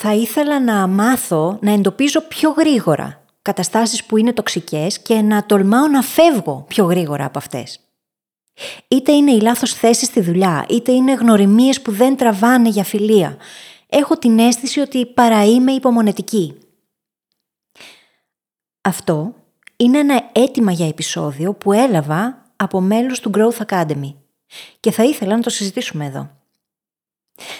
Θα ήθελα να μάθω να εντοπίζω πιο γρήγορα καταστάσεις που είναι τοξικές και να τολμάω να φεύγω πιο γρήγορα από αυτές. Είτε είναι η λάθος θέση στη δουλειά, είτε είναι γνωριμίες που δεν τραβάνε για φιλία. Έχω την αίσθηση ότι παρά είμαι υπομονετική. Αυτό είναι ένα αίτημα για επεισόδιο που έλαβα από μέλους του Growth Academy και θα ήθελα να το συζητήσουμε εδώ.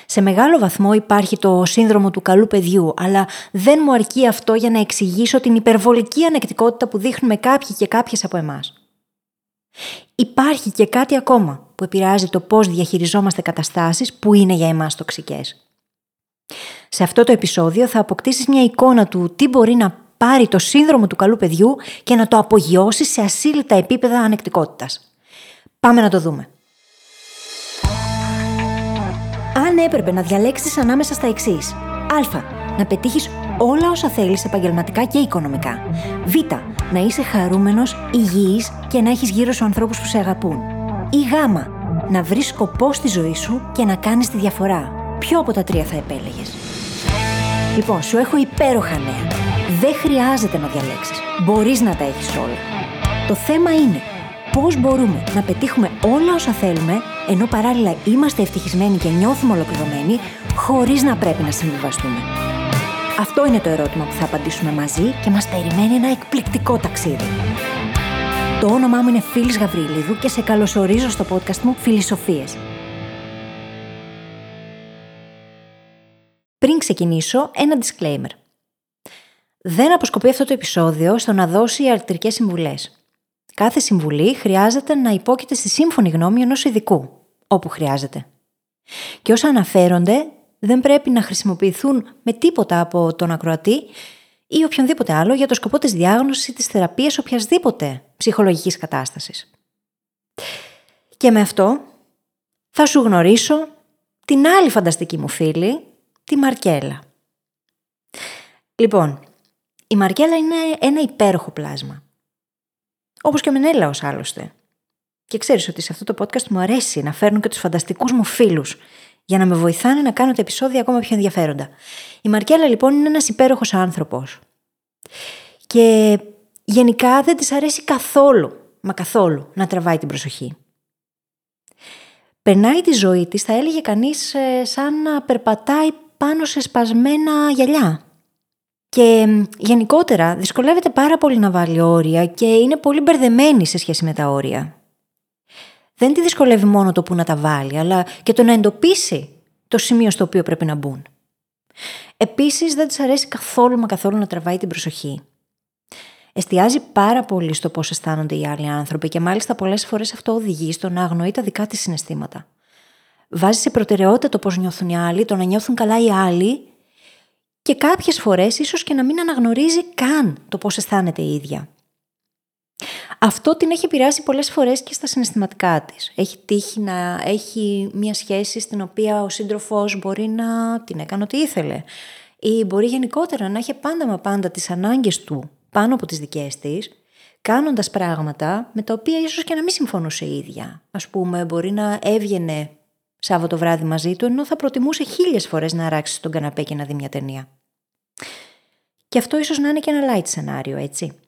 Σε μεγάλο βαθμό υπάρχει το σύνδρομο του καλού παιδιού, αλλά δεν μου αρκεί αυτό για να εξηγήσω την υπερβολική ανεκτικότητα που δείχνουμε κάποιοι και κάποιες από εμάς. Υπάρχει και κάτι ακόμα που επηρεάζει το πώς διαχειριζόμαστε καταστάσεις που είναι για εμάς τοξικές. Σε αυτό το επεισόδιο θα αποκτήσεις μια εικόνα του τι μπορεί να πάρει το σύνδρομο του καλού παιδιού και να το απογειώσει σε ασύλλητα επίπεδα ανεκτικότητας. Πάμε να το δούμε. Αν έπρεπε να διαλέξεις ανάμεσα στα εξής. Α. Να πετύχεις όλα όσα θέλεις επαγγελματικά και οικονομικά. Β. Να είσαι χαρούμενος, υγιής και να έχεις γύρω σου ανθρώπους που σε αγαπούν. Ή Γ. Να βρεις σκοπό στη ζωή σου και να κάνεις τη διαφορά. Ποιο από τα τρία θα επέλεγες; Λοιπόν, σου έχω υπέροχα νέα. Δεν χρειάζεται να διαλέξεις. Μπορείς να τα έχεις όλα. Το θέμα είναι πώς μπορούμε να πετύχουμε όλα όσα θέλουμε, ενώ παράλληλα είμαστε ευτυχισμένοι και νιώθουμε ολοκληρωμένοι, χωρίς να πρέπει να συμβιβαστούμε. Αυτό είναι το ερώτημα που θα απαντήσουμε μαζί και μας περιμένει ένα εκπληκτικό ταξίδι. Το όνομά μου είναι Φίλης Γαβρίλιδου και σε καλωσορίζω στο podcast μου Φιλισοφίες. Πριν ξεκινήσω, ένα disclaimer. Δεν αποσκοπεί αυτό το επεισόδιο στο να δώσει ιατρικές συμβουλές. Κάθε συμβουλή χρειάζεται να υπόκειται στη σύμφωνη γνώμη ενός ειδικού, όπου χρειάζεται. Και όσα αναφέρονται δεν πρέπει να χρησιμοποιηθούν με τίποτα από τον ακροατή ή οποιονδήποτε άλλο για το σκοπό της διάγνωσης ή της θεραπείας οποιασδήποτε ψυχολογικής κατάστασης. Και με αυτό θα σου γνωρίσω την άλλη φανταστική μου φίλη, τη Μαρκέλα. Λοιπόν, η Μαρκέλα είναι ένα υπέροχο πλάσμα. Όπως και ο Μενέλαος άλλωστε. Και ξέρεις ότι σε αυτό το podcast μου αρέσει να φέρνω και τους φανταστικούς μου φίλους για να με βοηθάνε να κάνω τα επεισόδια ακόμα πιο ενδιαφέροντα. Η Μαρκέλα λοιπόν είναι ένας υπέροχος άνθρωπος. Και γενικά δεν της αρέσει καθόλου, μα καθόλου, να τραβάει την προσοχή. Περνάει τη ζωή της, θα έλεγε κανείς, ε, σαν να περπατάει πάνω σε σπασμένα γυαλιά. Και γενικότερα δυσκολεύεται πάρα πολύ να βάλει όρια και είναι πολύ μπερδεμένη σε σχέση με τα όρια. Δεν τη δυσκολεύει μόνο το που να τα βάλει, αλλά και το να εντοπίσει το σημείο στο οποίο πρέπει να μπουν. Επίσης, δεν της αρέσει καθόλου μα καθόλου να τραβάει την προσοχή. Εστιάζει πάρα πολύ στο πώς αισθάνονται οι άλλοι άνθρωποι και μάλιστα πολλές φορές αυτό οδηγεί στο να αγνοεί τα δικά της συναισθήματα. Βάζει σε προτεραιότητα το πώς νιώθουν οι άλλοι, το να νιώθουν καλά οι άλλοι και κάποιες φορές ίσως και να μην αναγνωρίζει καν το πώς αισθάνεται η ίδια. Αυτό την έχει επηρεάσει πολλές φορές και στα συναισθηματικά της. Έχει τύχει να έχει μια σχέση στην οποία ο σύντροφος μπορεί να την έκανε ό,τι ήθελε. Ή μπορεί γενικότερα να έχει πάντα μα πάντα τις ανάγκες του πάνω από τις δικές της, κάνοντας πράγματα με τα οποία ίσως και να μην συμφωνούσε η ίδια. Ας πούμε, μπορεί να έβγαινε Σάββατο βράδυ μαζί του, ενώ θα προτιμούσε χίλιες φορές να αράξει στον καναπέ και να δει μια ταινία. Και αυτό ίσως να είναι και ένα light σενάριο, έτσι.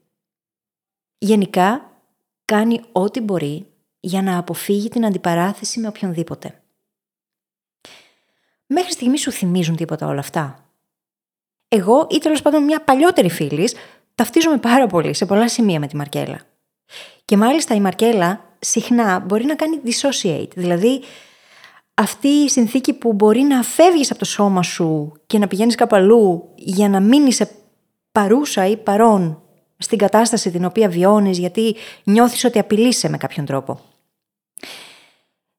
Γενικά, κάνει ό,τι μπορεί για να αποφύγει την αντιπαράθεση με οποιονδήποτε. Μέχρι στιγμής σου θυμίζουν τίποτα όλα αυτά. Εγώ ή τέλος πάντων μια παλιότερη φίλης ταυτίζομαι πάρα πολύ σε πολλά σημεία με τη Μαρκέλα. Και μάλιστα η Μαρκέλα συχνά μπορεί να κάνει dissociate, δηλαδή αυτή η συνθήκη που μπορεί να φεύγεις από το σώμα σου και να πηγαίνεις κάπου αλλού για να μην είσαι παρούσα ή παρόν στην κατάσταση την οποία βιώνεις γιατί νιώθεις ότι απειλείσαι με κάποιον τρόπο.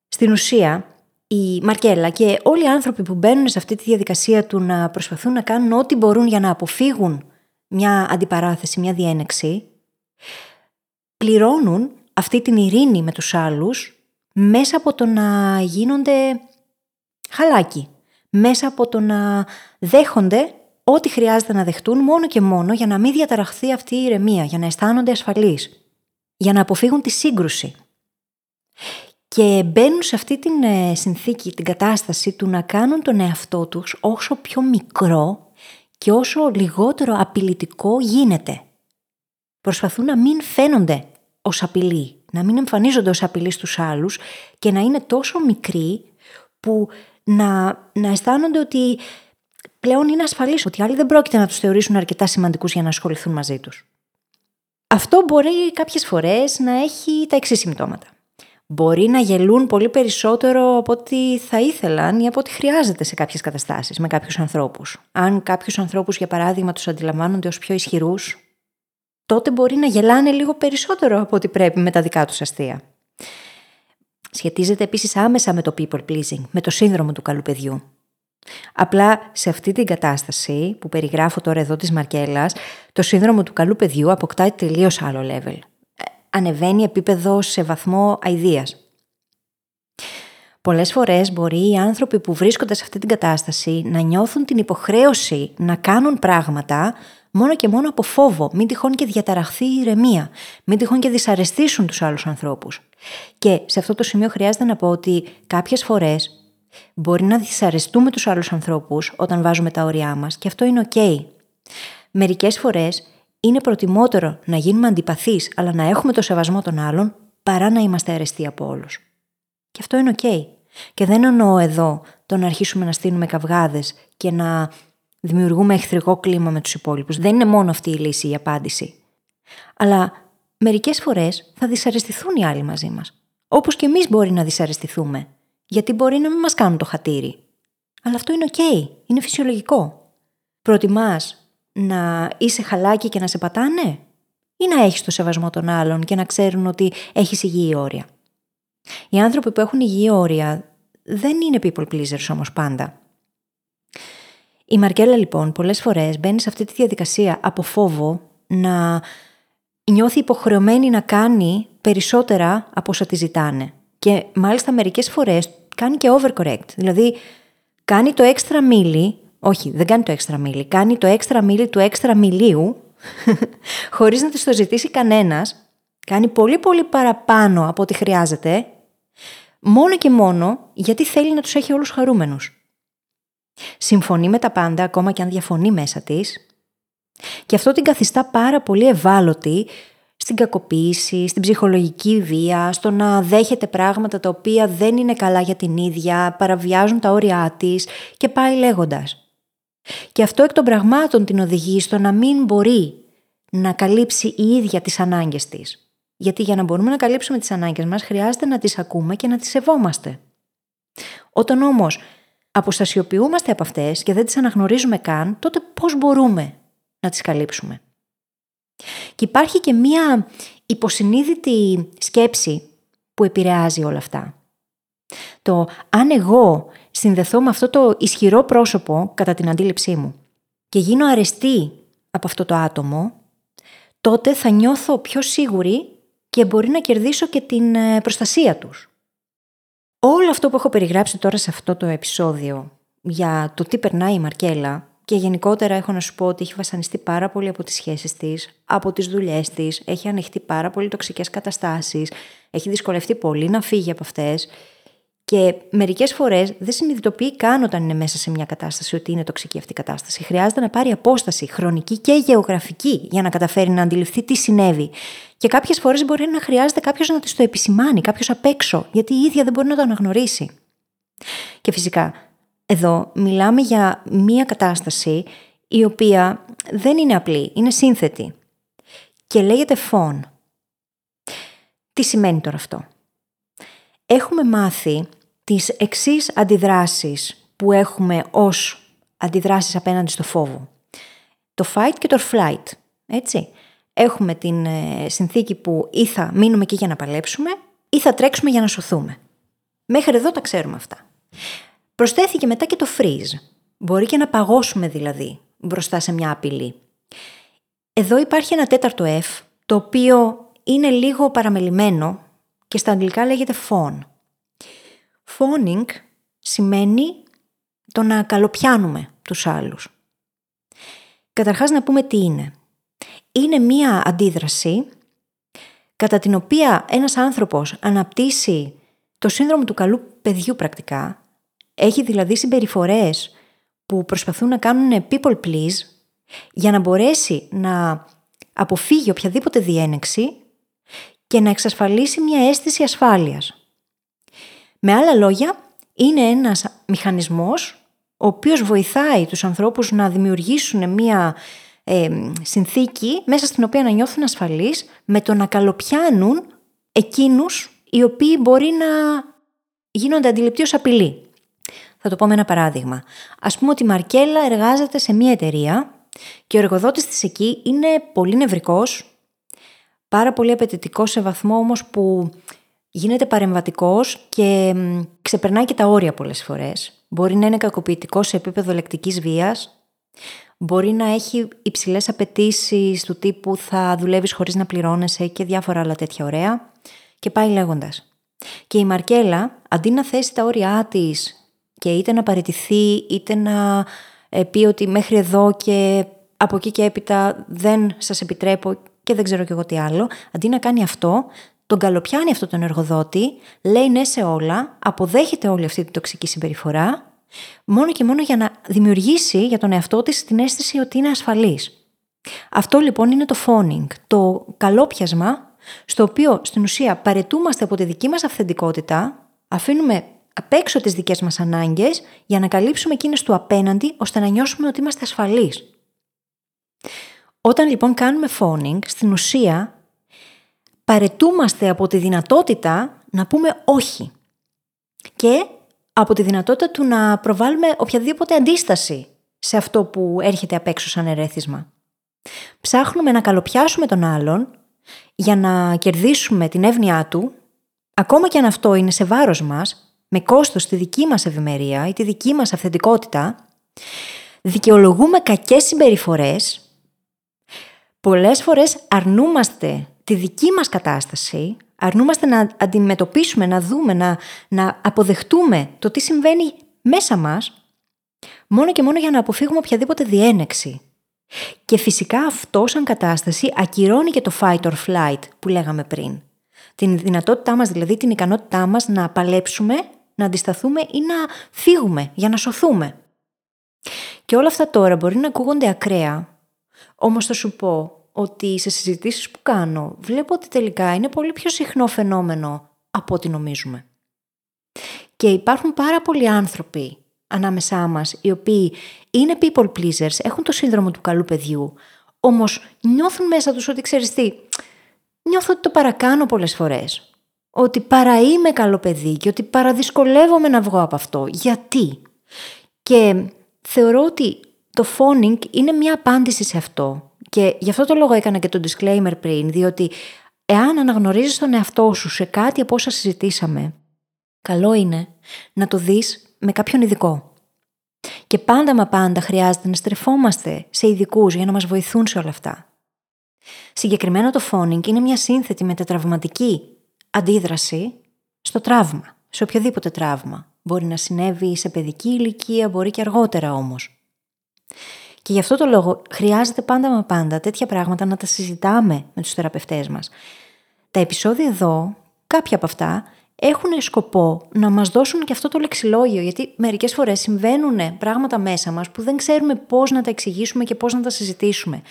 Στην ουσία, η Μαρκέλα και όλοι οι άνθρωποι που μπαίνουν σε αυτή τη διαδικασία του να προσπαθούν να κάνουν ό,τι μπορούν για να αποφύγουν μια αντιπαράθεση, μια διένεξη, πληρώνουν αυτή την ειρήνη με τους άλλους μέσα από το να γίνονται χαλάκι, μέσα από το να δέχονται ό,τι χρειάζεται να δεχτούν μόνο και μόνο για να μην διαταραχθεί αυτή η ηρεμία, για να αισθάνονται ασφαλείς, για να αποφύγουν τη σύγκρουση. και μπαίνουν σε αυτή την ε, συνθήκη, την κατάσταση του να κάνουν τον εαυτό τους όσο πιο μικρό και όσο λιγότερο απειλητικό γίνεται. Προσπαθούν να μην φαίνονται ως απειλή, να μην εμφανίζονται ως απειλή στους άλλους και να είναι τόσο μικροί που να, να αισθάνονται ότι πλέον είναι ασφαλείς, ότι οι άλλοι δεν πρόκειται να τους θεωρήσουν αρκετά σημαντικούς για να ασχοληθούν μαζί τους. Αυτό μπορεί κάποιες φορές να έχει τα εξής συμπτώματα μπορεί να γελούν πολύ περισσότερο από ό,τι θα ήθελαν ή από ό,τι χρειάζεται σε κάποιες καταστάσεις με κάποιους ανθρώπους. Αν κάποιους ανθρώπους, για παράδειγμα, τους αντιλαμβάνονται ως πιο ισχυρούς, τότε μπορεί να γελάνε λίγο περισσότερο από ό,τι πρέπει με τα δικά τους αστεία. Σχετίζεται επίσης άμεσα με το people pleasing, με το σύνδρομο του καλού παιδιού. Απλά σε αυτή την κατάσταση που περιγράφω τώρα εδώ της Μαρκέλας, το σύνδρομο του καλού παιδιού αποκτάει τελείως άλλο level ανεβαίνει επίπεδο σε βαθμό αηδίας. Πολλές φορές μπορεί οι άνθρωποι που βρίσκονται σε αυτή την κατάσταση να νιώθουν την υποχρέωση να κάνουν πράγματα μόνο και μόνο από φόβο, μην τυχόν και διαταραχθεί η ηρεμία, μην τυχόν και δυσαρεστήσουν τους άλλους ανθρώπους. Και σε αυτό το σημείο χρειάζεται να πω ότι κάποιες φορές μπορεί να δυσαρεστούμε τους άλλους ανθρώπους όταν βάζουμε τα όρια μας και αυτό είναι ok. Μερικές φορές είναι προτιμότερο να γίνουμε αντιπαθείς, αλλά να έχουμε το σεβασμό των άλλων, παρά να είμαστε αρεστοί από όλους. Και αυτό είναι OK. Και δεν εννοώ εδώ το να αρχίσουμε να στείλουμε καυγάδες και να δημιουργούμε εχθρικό κλίμα με τους υπόλοιπους. Δεν είναι μόνο αυτή η λύση, η απάντηση. Αλλά μερικές φορές θα δυσαρεστηθούν οι άλλοι μαζί μας. Όπως και εμείς μπορεί να δυσαρεστηθούμε. Γιατί μπορεί να μην μας κάνουν το χατήρι. Αλλά αυτό είναι OK. Είναι φυσιολογικό. Προτιμάς να είσαι χαλάκι και να σε πατάνε; Ή να έχεις το σεβασμό των άλλων και να ξέρουν ότι έχεις υγιή όρια; Οι άνθρωποι που έχουν υγιή όρια δεν είναι people pleasers όμως πάντα. Η Μαρκέλα λοιπόν πολλές φορές μπαίνει σε αυτή τη διαδικασία από φόβο να νιώθει υποχρεωμένη να κάνει περισσότερα από όσα τη ζητάνε. Και μάλιστα μερικές φορές κάνει και overcorrect. Δηλαδή κάνει το έξτρα μίλι όχι, δεν κάνει το έξτρα μίλι. Κάνει το έξτρα μίλι του έξτρα μιλίου, χωρίς να της το ζητήσει κανένας. Κάνει πολύ πολύ παραπάνω από ό,τι χρειάζεται, μόνο και μόνο γιατί θέλει να τους έχει όλους χαρούμενους. Συμφωνεί με τα πάντα, ακόμα και αν διαφωνεί μέσα της. Και αυτό την καθιστά πάρα πολύ ευάλωτη στην κακοποίηση, στην ψυχολογική βία, στο να δέχεται πράγματα τα οποία δεν είναι καλά για την ίδια, παραβιάζουν τα όρια της και πάει λέγοντας. Και αυτό εκ των πραγμάτων την οδηγεί στο να μην μπορεί να καλύψει η ίδια τις ανάγκες της. Γιατί για να μπορούμε να καλύψουμε τις ανάγκες μας χρειάζεται να τις ακούμε και να τις σεβόμαστε. Όταν όμως αποστασιοποιούμαστε από αυτές και δεν τις αναγνωρίζουμε καν, τότε πώς μπορούμε να τις καλύψουμε; Και υπάρχει και μία υποσυνείδητη σκέψη που επηρεάζει όλα αυτά. Το αν εγώ συνδεθώ με αυτό το ισχυρό πρόσωπο κατά την αντίληψή μου και γίνω αρεστή από αυτό το άτομο, τότε θα νιώθω πιο σίγουρη και μπορεί να κερδίσω και την ε, προστασία τους. Όλο αυτό που έχω περιγράψει τώρα σε αυτό το επεισόδιο για το τι περνάει η Μαρκέλα και γενικότερα έχω να σου πω ότι έχει βασανιστεί πάρα πολύ από τις σχέσεις της, από τις δουλειές της, έχει ανοιχτεί πάρα πολύ τοξικές καταστάσεις, έχει δυσκολευτεί πολύ να φύγει από αυτές και μερικές φορές δεν συνειδητοποιεί καν όταν είναι μέσα σε μια κατάσταση ότι είναι τοξική αυτή η κατάσταση. Χρειάζεται να πάρει απόσταση χρονική και γεωγραφική για να καταφέρει να αντιληφθεί τι συνέβη. Και κάποιες φορές μπορεί να χρειάζεται κάποιος να της το επισημάνει, κάποιος απ' έξω, γιατί η ίδια δεν μπορεί να το αναγνωρίσει. Και φυσικά, εδώ μιλάμε για μια κατάσταση η οποία δεν είναι απλή, είναι σύνθετη. Και λέγεται φων. Τι σημαίνει τώρα αυτό; Έχουμε μάθει τις εξής αντιδράσεις που έχουμε ως αντιδράσεις απέναντι στο φόβο. Το fight και το flight, έτσι. Έχουμε την ε, συνθήκη που ή θα μείνουμε εκεί για να παλέψουμε ή θα τρέξουμε για να σωθούμε. Μέχρι εδώ τα ξέρουμε αυτά. Προσθέθηκε μετά και το freeze. Μπορεί και να παγώσουμε δηλαδή μπροστά σε μια απειλή. Εδώ υπάρχει ένα τέταρτο F, το οποίο είναι λίγο παραμελημένο και στα αγγλικά λέγεται phone. Phoning σημαίνει το να καλοπιάνουμε τους άλλους. Καταρχάς να πούμε τι είναι. Είναι μία αντίδραση κατά την οποία ένας άνθρωπος αναπτύσσει το σύνδρομο του καλού παιδιού πρακτικά. Έχει δηλαδή συμπεριφορές που προσπαθούν να κάνουν people please για να μπορέσει να αποφύγει οποιαδήποτε διένεξη και να εξασφαλίσει μια αίσθηση ασφάλειας. Με άλλα λόγια, είναι ένας μηχανισμός ο οποίος βοηθάει τους ανθρώπους να δημιουργήσουν μια ε, συνθήκη μέσα στην οποία να νιώθουν ασφαλείς με το να καλοπιάνουν εκείνους οι οποίοι μπορεί να γίνονται αντιληπτοί ως απειλή. Θα το πω με ένα παράδειγμα. Ας πούμε ότι η Μαρκέλα εργάζεται σε μια εταιρεία και ο εργοδότης της εκεί είναι πολύ νευρικός, πάρα πολύ απαιτητικός σε βαθμό όμως που γίνεται παρεμβατικός και ξεπερνάει και τα όρια πολλές φορές. Μπορεί να είναι κακοποιητικός σε επίπεδο λεκτικής βίας, μπορεί να έχει υψηλές απαιτήσεις του τύπου θα δουλεύεις χωρίς να πληρώνεσαι και διάφορα άλλα τέτοια ωραία και πάει λέγοντας. Και η Μαρκέλα, αντί να θέσει τα όρια της και είτε να παραιτηθεί είτε να ε, πει ότι μέχρι εδώ και από εκεί και έπειτα δεν σας επιτρέπω και δεν ξέρω κι εγώ τι άλλο, αντί να κάνει αυτό, τον καλοπιάνει αυτό τον εργοδότη, λέει ναι σε όλα, αποδέχεται όλη αυτή την τοξική συμπεριφορά, μόνο και μόνο για να δημιουργήσει για τον εαυτό της την αίσθηση ότι είναι ασφαλής. Αυτό λοιπόν είναι το phoning, το καλόπιασμα, στο οποίο στην ουσία παρετούμαστε από τη δική μας αυθεντικότητα, αφήνουμε απ' έξω τις δικές μας ανάγκες για να καλύψουμε εκείνες του απέναντι ώστε να νιώσουμε ότι είμαστε ασφαλείς. Όταν λοιπόν κάνουμε phoning, στην ουσία παρετούμαστε από τη δυνατότητα να πούμε όχι και από τη δυνατότητα του να προβάλλουμε οποιαδήποτε αντίσταση σε αυτό που έρχεται απ' έξω σαν ερέθισμα. Ψάχνουμε να καλοπιάσουμε τον άλλον για να κερδίσουμε την εύνοιά του, ακόμα και αν αυτό είναι σε βάρος μας, με κόστος τη δική μας ευημερία ή τη δική μας αυθεντικότητα, δικαιολογούμε κακές συμπεριφορές, πολλές φορές αρνούμαστε τη δική μας κατάσταση, αρνούμαστε να αντιμετωπίσουμε, να δούμε, να, να αποδεχτούμε το τι συμβαίνει μέσα μας, μόνο και μόνο για να αποφύγουμε οποιαδήποτε διένεξη. Και φυσικά αυτό σαν κατάσταση ακυρώνει και το fight or flight που λέγαμε πριν. Την δυνατότητά μας, δηλαδή την ικανότητά μας να παλέψουμε, να αντισταθούμε ή να φύγουμε για να σωθούμε. Και όλα αυτά τώρα μπορεί να ακούγονται ακραία, όμως θα σου πω ότι σε συζητήσεις που κάνω βλέπω ότι τελικά είναι πολύ πιο συχνό φαινόμενο από ό,τι νομίζουμε. Και υπάρχουν πάρα πολλοί άνθρωποι ανάμεσά μας οι οποίοι είναι people pleasers, έχουν το σύνδρομο του καλού παιδιού, όμως νιώθουν μέσα τους ότι ξέρεις τι, νιώθω ότι το παρακάνω πολλές φορές. Ότι παρά είμαι καλό παιδί και ότι παραδυσκολεύομαι να βγω από αυτό. Γιατί; Και θεωρώ ότι το phoning είναι μια απάντηση σε αυτό. Και γι' αυτό το λόγο έκανα και το disclaimer πριν, διότι εάν αναγνωρίζεις τον εαυτό σου σε κάτι από όσα συζητήσαμε, καλό είναι να το δεις με κάποιον ειδικό. Και πάντα μα πάντα χρειάζεται να στρεφόμαστε σε ειδικούς για να μας βοηθούν σε όλα αυτά. Συγκεκριμένα το phoning είναι μια σύνθετη μετατραυματική αντίδραση στο τραύμα, σε οποιοδήποτε τραύμα. Μπορεί να συνέβη σε παιδική ηλικία, μπορεί και αργότερα όμως. Και γι' αυτό το λόγο χρειάζεται πάντα μα πάντα τέτοια πράγματα να τα συζητάμε με τους θεραπευτές μας. Τα επεισόδια εδώ, κάποια από αυτά, έχουν σκοπό να μας δώσουν και αυτό το λεξιλόγιο, γιατί μερικές φορές συμβαίνουν πράγματα μέσα μας που δεν ξέρουμε πώς να τα εξηγήσουμε και πώς να τα συζητήσουμε.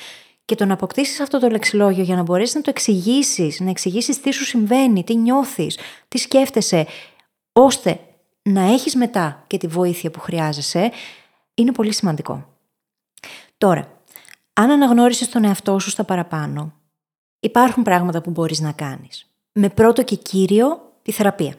Και το να αποκτήσεις αυτό το λεξιλόγιο για να μπορέσεις να το εξηγήσεις, να εξηγήσεις τι σου συμβαίνει, τι νιώθεις, τι σκέφτεσαι, ώστε να έχεις μετά και τη βοήθεια που χρειάζεσαι, είναι πολύ σημαντικό. Τώρα, αν αναγνώρισες τον εαυτό σου στα παραπάνω, υπάρχουν πράγματα που μπορείς να κάνεις. Με πρώτο και κύριο τη θεραπεία.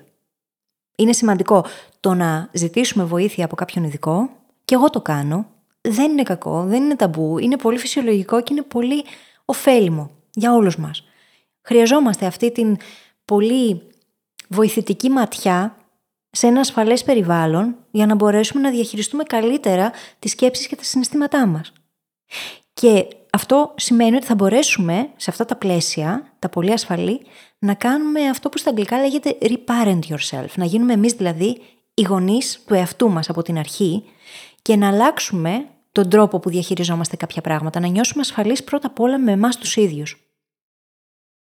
Είναι σημαντικό το να ζητήσουμε βοήθεια από κάποιον ειδικό, και εγώ το κάνω. Δεν είναι κακό, δεν είναι ταμπού, είναι πολύ φυσιολογικό και είναι πολύ ωφέλιμο για όλους μας. Χρειαζόμαστε αυτή την πολύ βοηθητική ματιά σε ένα ασφαλές περιβάλλον για να μπορέσουμε να διαχειριστούμε καλύτερα τις σκέψεις και τα συναισθήματά μας. Και αυτό σημαίνει ότι θα μπορέσουμε σε αυτά τα πλαίσια, τα πολύ ασφαλή, να κάνουμε αυτό που στα αγγλικά λέγεται reparent yourself. Να γίνουμε εμείς δηλαδή οι γονείς του εαυτού μας από την αρχή και να αλλάξουμε τον τρόπο που διαχειριζόμαστε κάποια πράγματα, να νιώσουμε ασφαλείς πρώτα απ' όλα με εμάς τους ίδιους.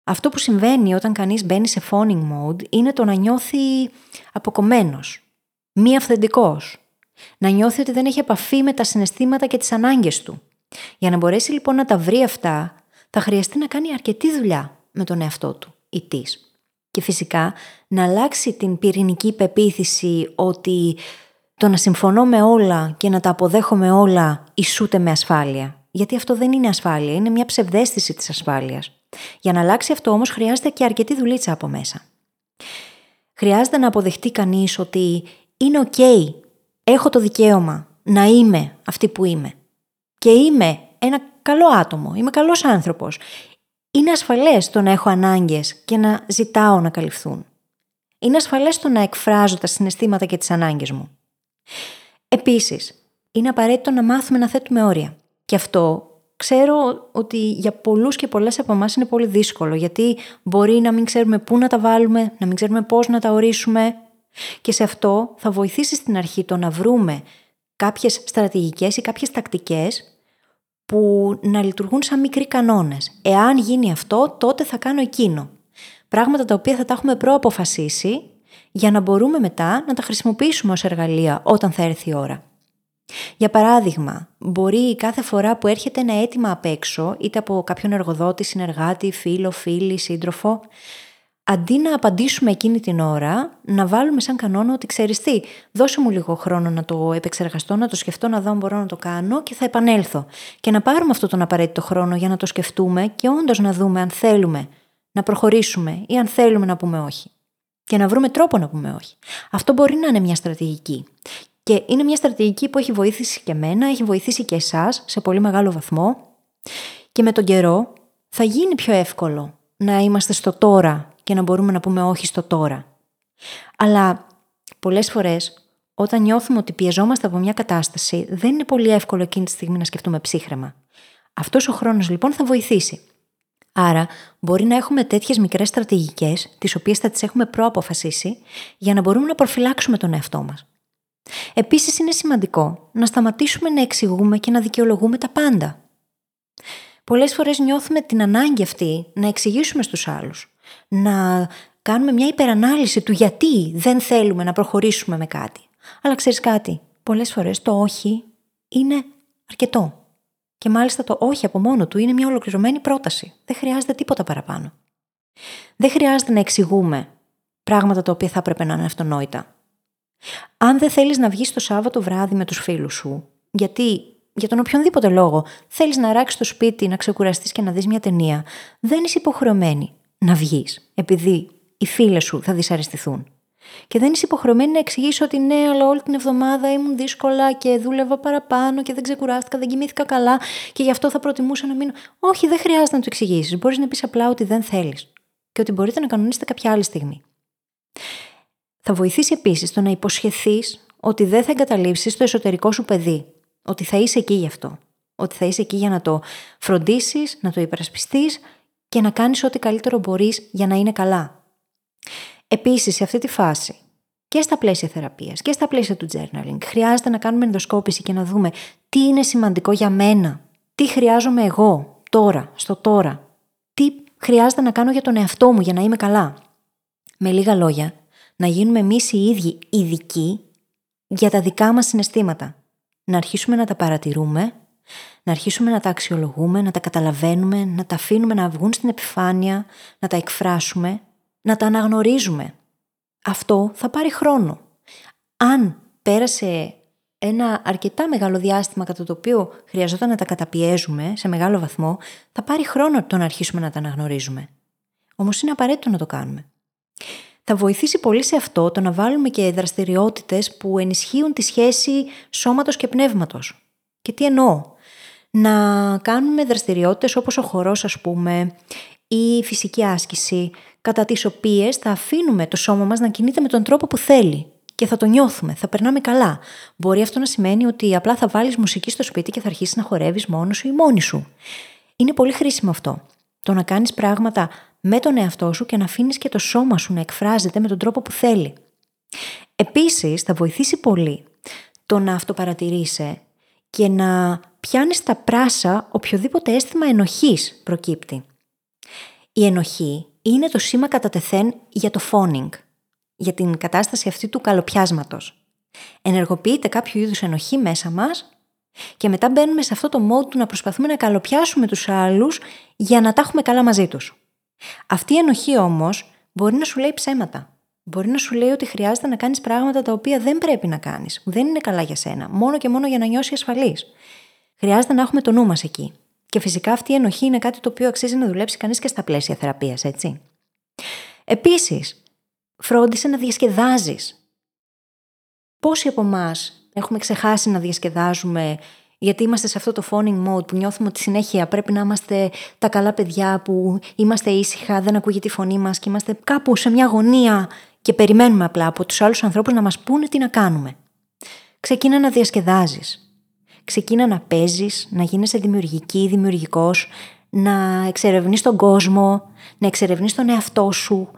Αυτό που συμβαίνει όταν κανείς μπαίνει σε phoning mode είναι το να νιώθει αποκομμένος, μη αυθεντικός, να νιώθει ότι δεν έχει επαφή με τα συναισθήματα και τις ανάγκες του. Για να μπορέσει λοιπόν να τα βρει αυτά, θα χρειαστεί να κάνει αρκετή δουλειά με τον εαυτό του ή της. Και φυσικά να αλλάξει την πυρηνική πεποίθηση ότι το να συμφωνώ με όλα και να τα αποδέχομαι όλα ισούται με ασφάλεια. Γιατί αυτό δεν είναι ασφάλεια, είναι μια ψευδέστηση της ασφάλειας. Για να αλλάξει αυτό όμως χρειάζεται και αρκετή δουλίτσα από μέσα. Χρειάζεται να αποδεχτεί κανείς ότι είναι ok, έχω το δικαίωμα να είμαι αυτή που είμαι. Και είμαι ένα καλό άτομο, είμαι καλός άνθρωπος. Είναι ασφαλές το να έχω ανάγκες και να ζητάω να καλυφθούν. Είναι ασφαλές το να εκφράζω τα συναισθήματα και τις ανάγκες μου. Επίσης, είναι απαραίτητο να μάθουμε να θέτουμε όρια. Και αυτό ξέρω ότι για πολλούς και πολλές από εμάς είναι πολύ δύσκολο, γιατί μπορεί να μην ξέρουμε πού να τα βάλουμε, να μην ξέρουμε πώς να τα ορίσουμε. Και σε αυτό θα βοηθήσει στην αρχή το να βρούμε κάποιες στρατηγικές ή κάποιες τακτικές που να λειτουργούν σαν μικροί κανόνες. Εάν γίνει αυτό, τότε θα κάνω εκείνο. Πράγματα τα οποία θα τα έχουμε προαποφασίσει για να μπορούμε μετά να τα χρησιμοποιήσουμε ως εργαλεία όταν θα έρθει η ώρα. Για παράδειγμα, μπορεί κάθε φορά που έρχεται ένα αίτημα απ' έξω, είτε από κάποιον εργοδότη, συνεργάτη, φίλο, φίλη, σύντροφο, αντί να απαντήσουμε εκείνη την ώρα, να βάλουμε σαν κανόνα ότι ξέρεις τι, δώσε μου λίγο χρόνο να το επεξεργαστώ, να το σκεφτώ, να δω αν μπορώ να το κάνω και θα επανέλθω. Και να πάρουμε αυτόν τον απαραίτητο χρόνο για να το σκεφτούμε και όντως να δούμε αν θέλουμε να προχωρήσουμε ή αν θέλουμε να πούμε όχι. Και να βρούμε τρόπο να πούμε όχι. Αυτό μπορεί να είναι μια στρατηγική. Και είναι μια στρατηγική που έχει βοηθήσει και εμένα, έχει βοηθήσει και εσάς σε πολύ μεγάλο βαθμό. Και με τον καιρό θα γίνει πιο εύκολο να είμαστε στο τώρα και να μπορούμε να πούμε όχι στο τώρα. Αλλά πολλές φορές όταν νιώθουμε ότι πιεζόμαστε από μια κατάσταση δεν είναι πολύ εύκολο εκείνη τη στιγμή να σκεφτούμε ψύχρεμα. Αυτός ο χρόνος λοιπόν θα βοηθήσει. Άρα, μπορεί να έχουμε τέτοιες μικρές στρατηγικές, τις οποίες θα τις έχουμε προαποφασίσει, για να μπορούμε να προφυλάξουμε τον εαυτό μας. Επίσης, είναι σημαντικό να σταματήσουμε να εξηγούμε και να δικαιολογούμε τα πάντα. Πολλές φορές νιώθουμε την ανάγκη αυτή να εξηγήσουμε στους άλλους, να κάνουμε μια υπερανάλυση του γιατί δεν θέλουμε να προχωρήσουμε με κάτι. Αλλά ξέρεις κάτι, πολλές φορές το όχι είναι αρκετό. Και μάλιστα το όχι από μόνο του είναι μια ολοκληρωμένη πρόταση. Δεν χρειάζεται τίποτα παραπάνω. Δεν χρειάζεται να εξηγούμε πράγματα τα οποία θα έπρεπε να είναι αυτονόητα. Αν δεν θέλεις να βγεις το Σάββατο βράδυ με τους φίλους σου, γιατί για τον οποιονδήποτε λόγο θέλεις να ράξεις το σπίτι, να ξεκουραστείς και να δεις μια ταινία, δεν είσαι υποχρεωμένη να βγεις, επειδή οι φίλες σου θα δυσαρεστηθούν. Και δεν είσαι υποχρεωμένη να εξηγήσει ότι ναι, αλλά όλη την εβδομάδα ήμουν δύσκολα και δούλευα παραπάνω και δεν ξεκουράστηκα, δεν κοιμήθηκα καλά και γι' αυτό θα προτιμούσα να μείνω. Όχι, δεν χρειάζεται να το εξηγήσεις. Μπορείς να πεις απλά ότι δεν θέλεις και ότι μπορείτε να κανονίσετε κάποια άλλη στιγμή. Θα βοηθήσει επίσης το να υποσχεθείς ότι δεν θα εγκαταλείψεις το εσωτερικό σου παιδί. Ότι θα είσαι εκεί γι' αυτό. Ότι θα είσαι εκεί για να το φροντίσεις, να το υπερασπιστείς και να κάνεις ό,τι καλύτερο μπορείς για να είναι καλά. Επίσης, σε αυτή τη φάση και στα πλαίσια θεραπείας και στα πλαίσια του journaling χρειάζεται να κάνουμε ενδοσκόπηση και να δούμε τι είναι σημαντικό για μένα, τι χρειάζομαι εγώ τώρα, στο τώρα, τι χρειάζεται να κάνω για τον εαυτό μου για να είμαι καλά. Με λίγα λόγια, να γίνουμε εμείς οι ίδιοι ειδικοί για τα δικά μας συναισθήματα. Να αρχίσουμε να τα παρατηρούμε, να αρχίσουμε να τα αξιολογούμε, να τα καταλαβαίνουμε, να τα αφήνουμε να βγουν στην επιφάνεια, να τα εκφράσουμε να τα αναγνωρίζουμε. Αυτό θα πάρει χρόνο. Αν πέρασε ένα αρκετά μεγάλο διάστημα κατά το οποίο χρειαζόταν να τα καταπιέζουμε σε μεγάλο βαθμό, θα πάρει χρόνο το να αρχίσουμε να τα αναγνωρίζουμε. Όμως είναι απαραίτητο να το κάνουμε. Θα βοηθήσει πολύ σε αυτό το να βάλουμε και δραστηριότητες που ενισχύουν τη σχέση σώματος και πνεύματος. Και τι εννοώ; Να κάνουμε δραστηριότητες όπως ο χορός, ας πούμε, ή η φυσική άσκηση, κατά τις οποίες θα αφήνουμε το σώμα μας να κινείται με τον τρόπο που θέλει και θα το νιώθουμε, θα περνάμε καλά. Μπορεί αυτό να σημαίνει ότι απλά θα βάλεις μουσική στο σπίτι και θα αρχίσεις να χορεύεις μόνος σου ή μόνη σου. Είναι πολύ χρήσιμο αυτό. Το να κάνεις πράγματα με τον εαυτό σου και να αφήνεις και το σώμα σου να εκφράζεται με τον τρόπο που θέλει. Επίσης θα βοηθήσει πολύ το να αυτοπαρατηρήσει και να πιάνεις τα πράσα οποιοδήποτε αίσθημα ενοχής προκύπτει. Η ενοχή είναι το σήμα κατά τεθέν για το phoning, για την κατάσταση αυτή του καλοπιάσματος. Ενεργοποιείται κάποιο είδους ενοχή μέσα μας και μετά μπαίνουμε σε αυτό το mode του να προσπαθούμε να καλοπιάσουμε τους άλλους για να τα έχουμε καλά μαζί τους. Αυτή η ενοχή όμως μπορεί να σου λέει ψέματα. Μπορεί να σου λέει ότι χρειάζεται να κάνεις πράγματα τα οποία δεν πρέπει να κάνεις. Δεν είναι καλά για σένα. Μόνο και μόνο για να νιώσεις ασφαλής. Χρειάζεται να έχουμε το νου μας εκεί. Και φυσικά αυτή η ενοχή είναι κάτι το οποίο αξίζει να δουλέψει κανείς και στα πλαίσια θεραπείας, έτσι. Επίσης, φρόντισε να διασκεδάζεις. Πόσοι από εμάς έχουμε ξεχάσει να διασκεδάζουμε γιατί είμαστε σε αυτό το phoning mode που νιώθουμε ότι συνέχεια πρέπει να είμαστε τα καλά παιδιά που είμαστε ήσυχα, δεν ακούγεται τη φωνή μας και είμαστε κάπου σε μια γωνία και περιμένουμε απλά από τους άλλους ανθρώπους να μας πούνε τι να κάνουμε. Ξεκίνα να διασκεδάζεις. Ξεκίνα να παίζεις, να γίνεσαι δημιουργική, δημιουργικός, να εξερευνείς τον κόσμο, να εξερευνείς τον εαυτό σου,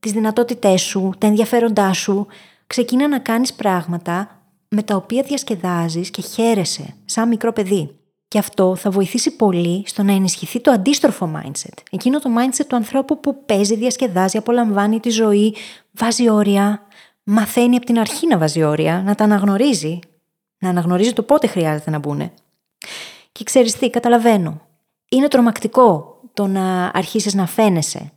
τις δυνατότητές σου, τα ενδιαφέροντά σου. Ξεκίνα να κάνεις πράγματα με τα οποία διασκεδάζεις και χαίρεσαι σαν μικρό παιδί. Και αυτό θα βοηθήσει πολύ στο να ενισχυθεί το αντίστροφο mindset. Εκείνο το mindset του ανθρώπου που παίζει, διασκεδάζει, απολαμβάνει τη ζωή, βάζει όρια, μαθαίνει από την αρχή να βάζει όρια, να τα αναγνωρίζει, να αναγνωρίζει το πότε χρειάζεται να μπουν. Και ξέρεις τι, καταλαβαίνω. Είναι τρομακτικό το να αρχίσεις να φαίνεσαι,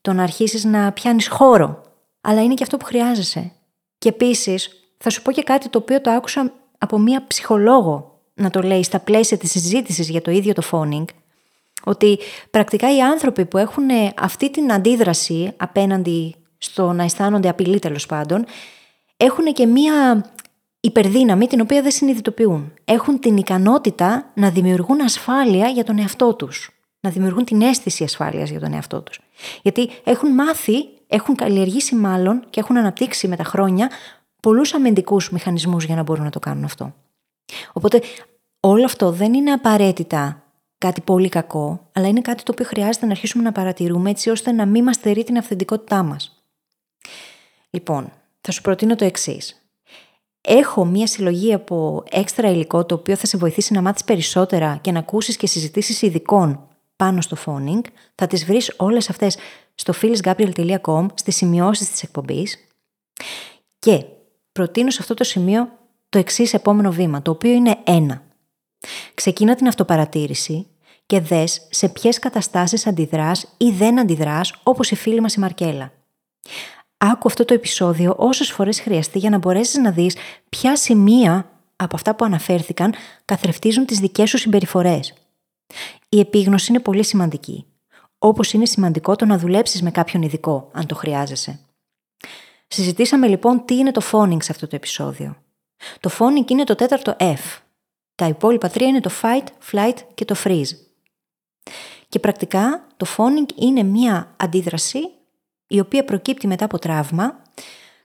το να αρχίσεις να πιάνεις χώρο, αλλά είναι και αυτό που χρειάζεσαι. Και επίσης, θα σου πω και κάτι το οποίο το άκουσα από μία ψυχολόγο να το λέει στα πλαίσια της συζήτησης για το ίδιο το phoning, ότι πρακτικά οι άνθρωποι που έχουν αυτή την αντίδραση απέναντι στο να αισθάνονται απειλή τέλος πάντων, έχουν και μία υπερδύναμη την οποία δεν συνειδητοποιούν. Έχουν την ικανότητα να δημιουργούν ασφάλεια για τον εαυτό τους. Να δημιουργούν την αίσθηση ασφάλειας για τον εαυτό τους. Γιατί έχουν μάθει, έχουν καλλιεργήσει μάλλον και έχουν αναπτύξει με τα χρόνια πολλούς αμυντικούς μηχανισμούς για να μπορούν να το κάνουν αυτό. Οπότε όλο αυτό δεν είναι απαραίτητα κάτι πολύ κακό, αλλά είναι κάτι το οποίο χρειάζεται να αρχίσουμε να παρατηρούμε έτσι ώστε να μην μας θερεί την αυθεντικότητά μας. Λοιπόν, θα σου προτείνω το εξής. Έχω μία συλλογή από έξτρα υλικό το οποίο θα σε βοηθήσει να μάθεις περισσότερα και να ακούσεις και συζητήσεις ειδικών πάνω στο phoning. Θα τις βρεις όλες αυτές στο phyllisgabriel.com στις σημειώσεις της εκπομπής. Και προτείνω σε αυτό το σημείο το εξής επόμενο βήμα, το οποίο είναι ένα. Ξεκίνα την αυτοπαρατήρηση και δες σε ποιες καταστάσεις αντιδράς ή δεν αντιδράς όπως η φίλη μας η Μαρκέλα. Άκου αυτό το επεισόδιο όσες φορές χρειαστεί για να μπορέσεις να δεις ποια σημεία από αυτά που αναφέρθηκαν καθρεφτίζουν τις δικές σου συμπεριφορές. Η επίγνωση είναι πολύ σημαντική. Όπως είναι σημαντικό το να δουλέψεις με κάποιον ειδικό, αν το χρειάζεσαι. Συζητήσαμε λοιπόν τι είναι το phoning σε αυτό το επεισόδιο. Το phoning είναι το τέταρτο F. Τα υπόλοιπα τρία είναι το fight, flight και το freeze. Και πρακτικά το phoning είναι μία αντίδραση η οποία προκύπτει μετά από τραύμα,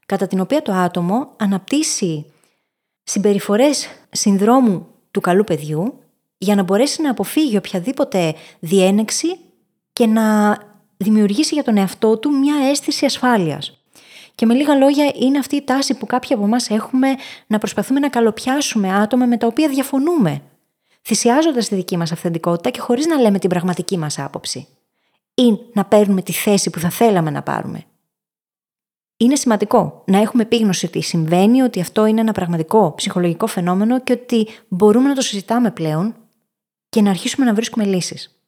κατά την οποία το άτομο αναπτύσσει συμπεριφορές συνδρόμου του καλού παιδιού για να μπορέσει να αποφύγει οποιαδήποτε διένεξη και να δημιουργήσει για τον εαυτό του μια αίσθηση ασφάλειας. Και με λίγα λόγια, είναι αυτή η τάση που κάποιοι από εμάς έχουμε να προσπαθούμε να καλοπιάσουμε άτομα με τα οποία διαφωνούμε, θυσιάζοντας τη δική μας αυθεντικότητα και χωρίς να λέμε την πραγματική μας άποψη. Ή να παίρνουμε τη θέση που θα θέλαμε να πάρουμε. Είναι σημαντικό να έχουμε επίγνωση ότι συμβαίνει, ότι αυτό είναι ένα πραγματικό ψυχολογικό φαινόμενο και ότι μπορούμε να το συζητάμε πλέον και να αρχίσουμε να βρίσκουμε λύσεις.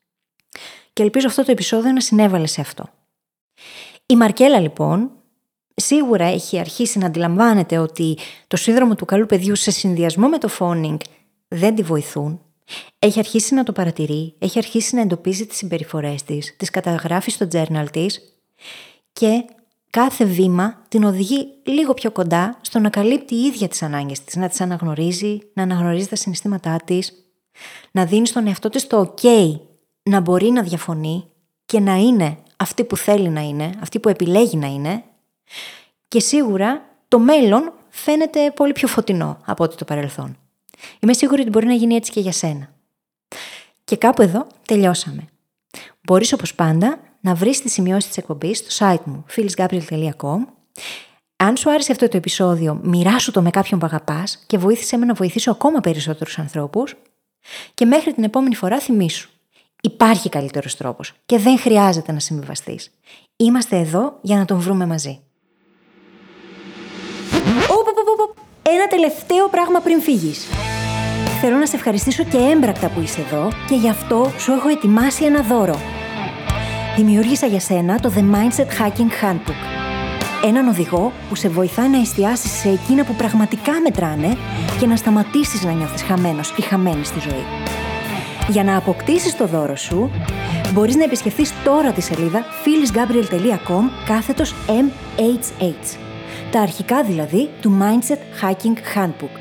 Και ελπίζω αυτό το επεισόδιο να συνέβαλε σε αυτό. Η Μαρκέλα λοιπόν σίγουρα έχει αρχίσει να αντιλαμβάνεται ότι το σύνδρομο του καλού παιδιού σε συνδυασμό με το phoning δεν τη βοηθούν. Έχει αρχίσει να το παρατηρεί, έχει αρχίσει να εντοπίζει τις συμπεριφορές της, τις καταγράφει στο journal της και κάθε βήμα την οδηγεί λίγο πιο κοντά στο να καλύπτει η ίδια τις ανάγκες της, να τις αναγνωρίζει, να αναγνωρίζει τα συναισθήματά της, να δίνει στον εαυτό της το ok να μπορεί να διαφωνεί και να είναι αυτή που θέλει να είναι, αυτή που επιλέγει να είναι και σίγουρα το μέλλον φαίνεται πολύ πιο φωτεινό από ό,τι το παρελθόν. Είμαι σίγουρη ότι μπορεί να γίνει έτσι και για σένα. Και κάπου εδώ τελειώσαμε. Μπορείς όπως πάντα να βρεις τις σημειώσεις της εκπομπής στο site μου phyllisgabriel.com αν σου άρεσε αυτό το επεισόδιο, μοιράσου το με κάποιον που αγαπάς και βοήθησέ με να βοηθήσω ακόμα περισσότερους ανθρώπους. Και μέχρι την επόμενη φορά θυμήσου. Υπάρχει καλύτερος τρόπος και δεν χρειάζεται να συμβιβαστείς. Είμαστε εδώ για να τον βρούμε μαζί. Ένα τελευταίο πράγμα πριν φύγεις. Θέλω να σε ευχαριστήσω και έμπρακτα που είσαι εδώ και γι' αυτό σου έχω ετοιμάσει ένα δώρο. Δημιούργησα για σένα το The Mindset Hacking Handbook. Έναν οδηγό που σε βοηθάει να εστιάσεις σε εκείνα που πραγματικά μετράνε και να σταματήσεις να νιώθεις χαμένος ή χαμένη στη ζωή. Για να αποκτήσεις το δώρο σου, μπορείς να επισκεφθείς τώρα τη σελίδα phyllisgabriel.com κάθετος MHH. Τα αρχικά δηλαδή του Mindset Hacking Handbook.